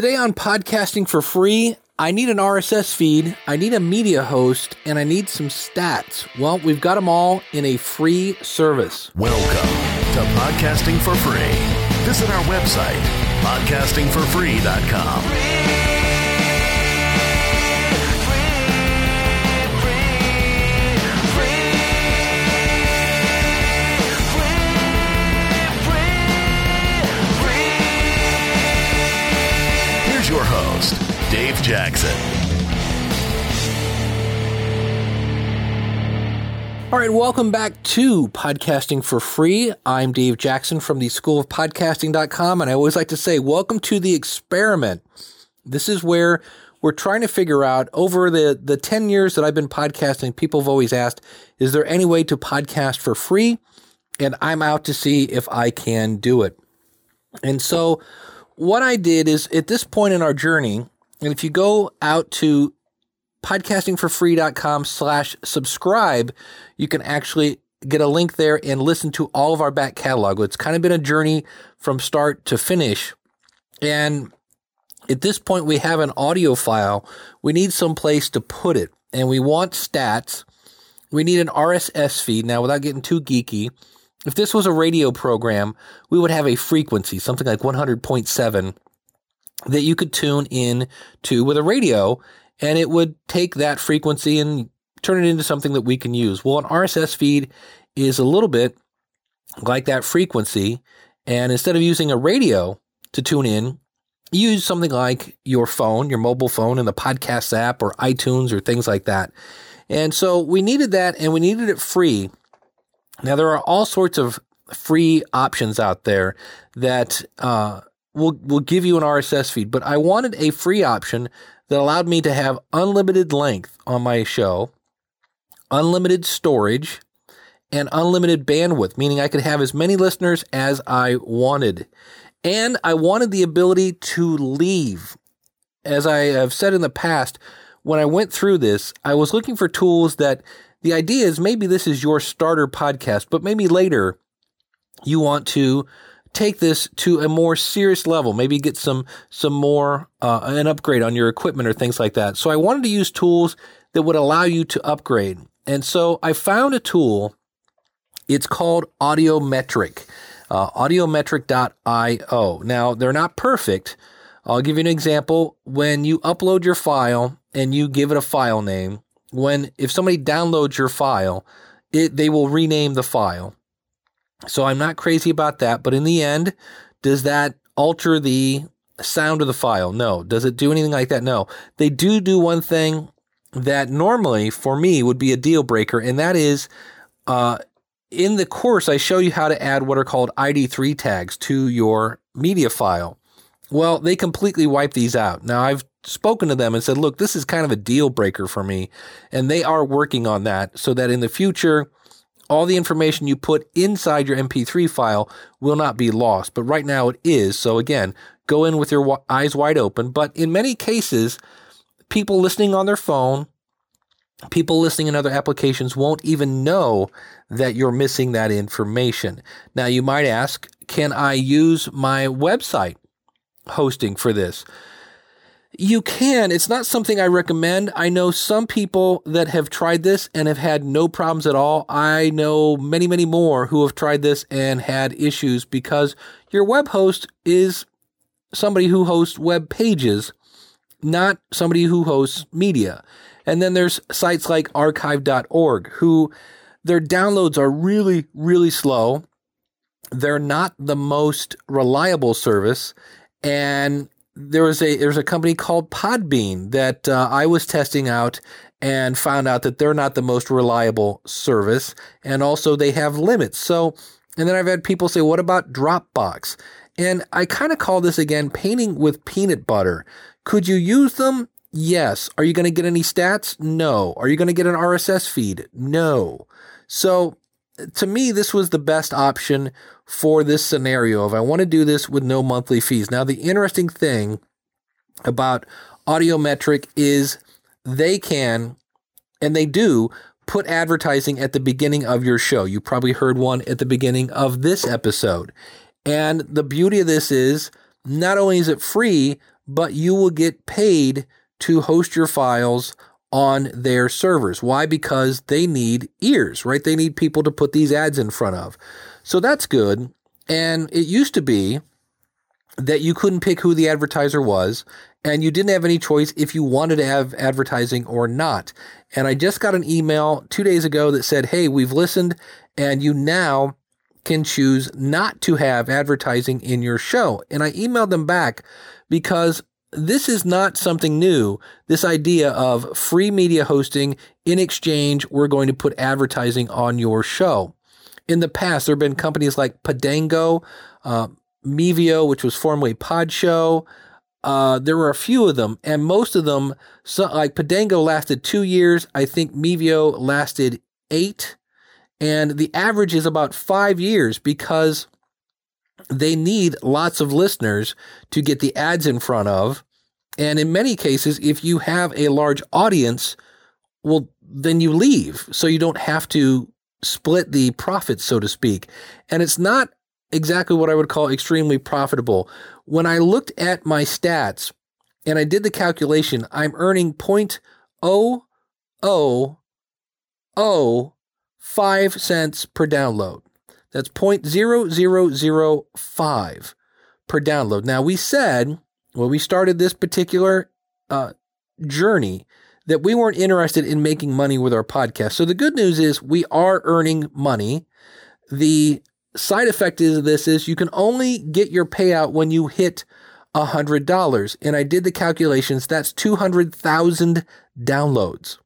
today on Podcasting for Free, I need an RSS feed, I need a media host, and I need some stats. Well, we've got them all in a free service. Welcome to Podcasting for Free. Visit our website, podcastingforfree.com. Jackson. All right, welcome back to Podcasting for Free. I'm Dave Jackson from the School of Podcasting.com, and I always like to say, welcome to the experiment. This is where we're trying to figure out over the, the 10 years that I've been podcasting, people have always asked, is there any way to podcast for free? And I'm out to see if I can do it. And so what I did is at this point in our journey, and if you go out to podcastingforfree.com slash subscribe, you can actually get a link there and listen to all of our back catalog. It's kind of been a journey from start to finish. And at this point, we have an audio file. We need some place to put it, and we want stats. We need an RSS feed. Now, without getting too geeky, if this was a radio program, we would have a frequency, something like 100.7, that you could tune in to with a radio, and it would take that frequency and turn it into something that we can use. Well, an RSS feed is a little bit like that frequency, and instead of using a radio to tune in, use something like your phone, your mobile phone, and the podcast app or iTunes or things like that. And so we needed that, and we needed it free now, there are all sorts of free options out there that uh, will, will give you an RSS feed, but I wanted a free option that allowed me to have unlimited length on my show, unlimited storage, and unlimited bandwidth, meaning I could have as many listeners as I wanted. And I wanted the ability to leave. As I have said in the past, when I went through this, I was looking for tools that the idea is maybe this is your starter podcast, but maybe later you want to take this to a more serious level, maybe get some some more uh, an upgrade on your equipment or things like that. So I wanted to use tools that would allow you to upgrade. And so I found a tool. It's called Audiometric, uh, audiometric.io. Now, they're not perfect. I'll give you an example. When you upload your file and you give it a file name, when if somebody downloads your file, it they will rename the file. So I'm not crazy about that, but in the end, does that alter the sound of the file? No. Does it do anything like that? No. They do do one thing that normally for me would be a deal breaker, and that is uh, in the course, I show you how to add what are called ID3 tags to your media file. Well, they completely wipe these out. Now, I've spoken to them and said, look, this is kind of a deal breaker for me. And they are working on that so that in the future, all the information you put inside your MP3 file will not be lost. But right now it is. So again, go in with your eyes wide open. But in many cases, people listening on their phone, people listening in other applications won't even know that you're missing that information. Now, you might ask, can I use my website hosting for this? You can. It's not something I recommend. I know some people that have tried this and have had no problems at all. I know many, many more who have tried this and had issues because your web host is somebody who hosts web pages, not somebody who hosts media. And then there's sites like archive.org who their downloads are really, really slow. They're not the most reliable service. And there was a there's a company called Podbean that uh, I was testing out and found out that they're not the most reliable service, and also they have limits. So, and then I've had people say, "What about Dropbox?" And I kind of call this again painting with peanut butter. Could you use them? Yes. Are you going to get any stats? No. Are you going to get an RSS feed? No. So to me, this was the best option for this scenario if I want to do this with no monthly fees. Now, the interesting thing about Audiometric is they can, and they do, put advertising at the beginning of your show. You probably heard one at the beginning of this episode. And the beauty of this is not only is it free, but you will get paid to host your files on their servers. Why? Because they need ears, right? They need people to put these ads in front of. So that's good. And it used to be that you couldn't pick who the advertiser was and you didn't have any choice if you wanted to have advertising or not. And I just got an email two days ago that said, Hey, we've listened and you now can choose not to have advertising in your show. And I emailed them back because this is not something new. This idea of free media hosting in exchange, we're going to put advertising on your show. In the past, there have been companies like Podango, uh, Mevio, which was formerly Podshow. Uh, there were a few of them, and most of them, so, like Podango lasted two years. I think Mevio lasted eight. And the average is about five years because they need lots of listeners to get the ads in front of. And in many cases, if you have a large audience, well, then you leave. So you don't have to split the profits, so to speak. And it's not exactly what I would call extremely profitable. When I looked at my stats and I did the calculation, I'm earning 0.005 cents per download. That's 0.0005 per download. Now, we said when we started this particular uh, journey that we weren't interested in making money with our podcast. So the good news is we are earning money. The side effect of this is you can only get your payout when you hit $100. And I did the calculations. That's 200,000 downloads.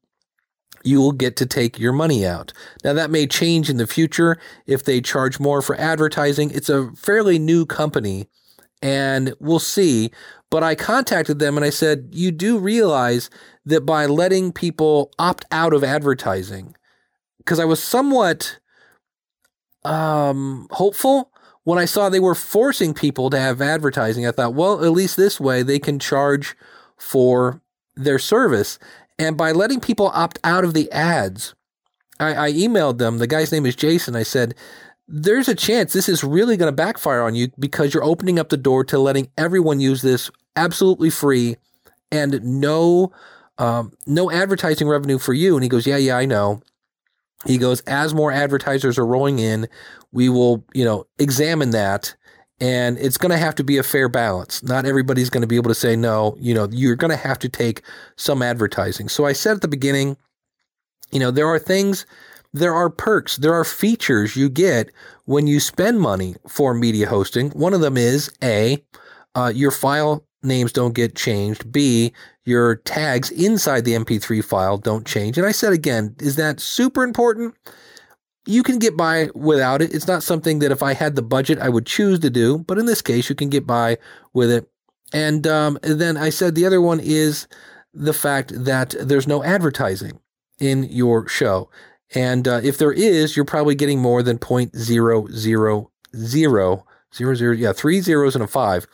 You will get to take your money out. Now, that may change in the future if they charge more for advertising. It's a fairly new company and we'll see. But I contacted them and I said, You do realize that by letting people opt out of advertising, because I was somewhat um, hopeful when I saw they were forcing people to have advertising. I thought, well, at least this way they can charge for their service. And by letting people opt out of the ads, I, I emailed them. The guy's name is Jason. I said, there's a chance this is really going to backfire on you because you're opening up the door to letting everyone use this absolutely free and no um, no advertising revenue for you. And he goes, yeah, yeah, I know. He goes, as more advertisers are rolling in, we will, you know, examine that. And it's going to have to be a fair balance. Not everybody's going to be able to say, no, you know, you're going to have to take some advertising. So I said at the beginning, you know, there are things, there are perks, there are features you get when you spend money for media hosting. One of them is A, uh, your file names don't get changed. B, your tags inside the MP3 file don't change. And I said again, is that super important? You can get by without it. It's not something that if I had the budget, I would choose to do. But in this case, you can get by with it. And, um, then I said the other one is the fact that there's no advertising in your show. And uh, if there is, you're probably getting more than 0.00000, yeah, three zeros and a five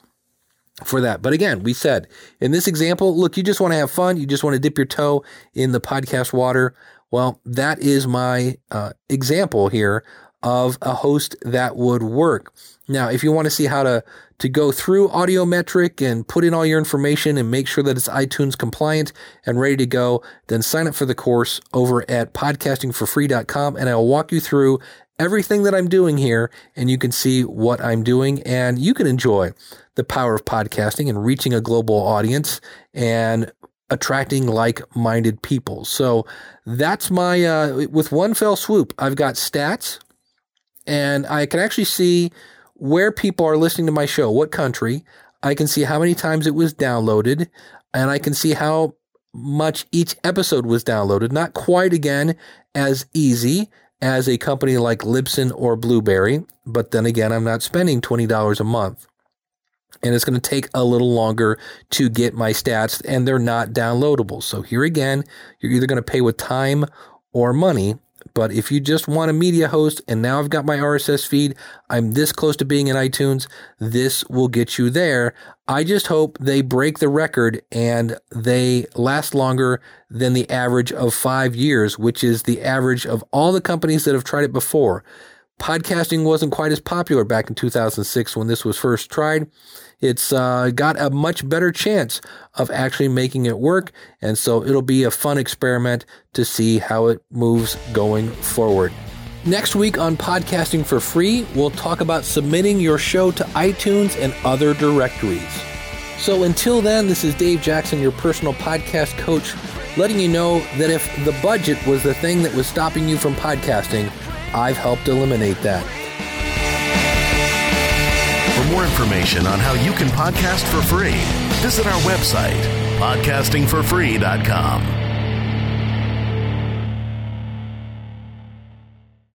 for that. But again, we said in this example, look, you just want to have fun. You just want to dip your toe in the podcast water. Well, that is my uh, example here of a host that would work. Now, if you want to see how to to go through Audiometric and put in all your information and make sure that it's iTunes compliant and ready to go, then sign up for the course over at podcastingforfree.com and I'll walk you through everything that I'm doing here and you can see what I'm doing and you can enjoy the power of podcasting and reaching a global audience and attracting like-minded people. So that's my uh, with one fell swoop. I've got stats, and I can actually see where people are listening to my show, what country. I can see how many times it was downloaded, and I can see how much each episode was downloaded. Not quite again as easy as a company like Libsyn or Blubrry, but then again, I'm not spending $20 a month and it's going to take a little longer to get my stats and they're not downloadable. So here again, you're either going to pay with time or money. But if you just want a media host and now I've got my RSS feed, I'm this close to being in iTunes, this will get you there. I just hope they break the record and they last longer than the average of five years, which is the average of all the companies that have tried it before. Podcasting wasn't quite as popular back in 2006 when this was first tried. It's uh, got a much better chance of actually making it work. And so it'll be a fun experiment to see how it moves going forward. Next week on Podcasting for Free, we'll talk about submitting your show to iTunes and other directories. So until then, this is Dave Jackson, your personal podcast coach, letting you know that if the budget was the thing that was stopping you from podcasting, I've helped eliminate that. For more information on how you can podcast for free, visit our website, podcastingforfree.com.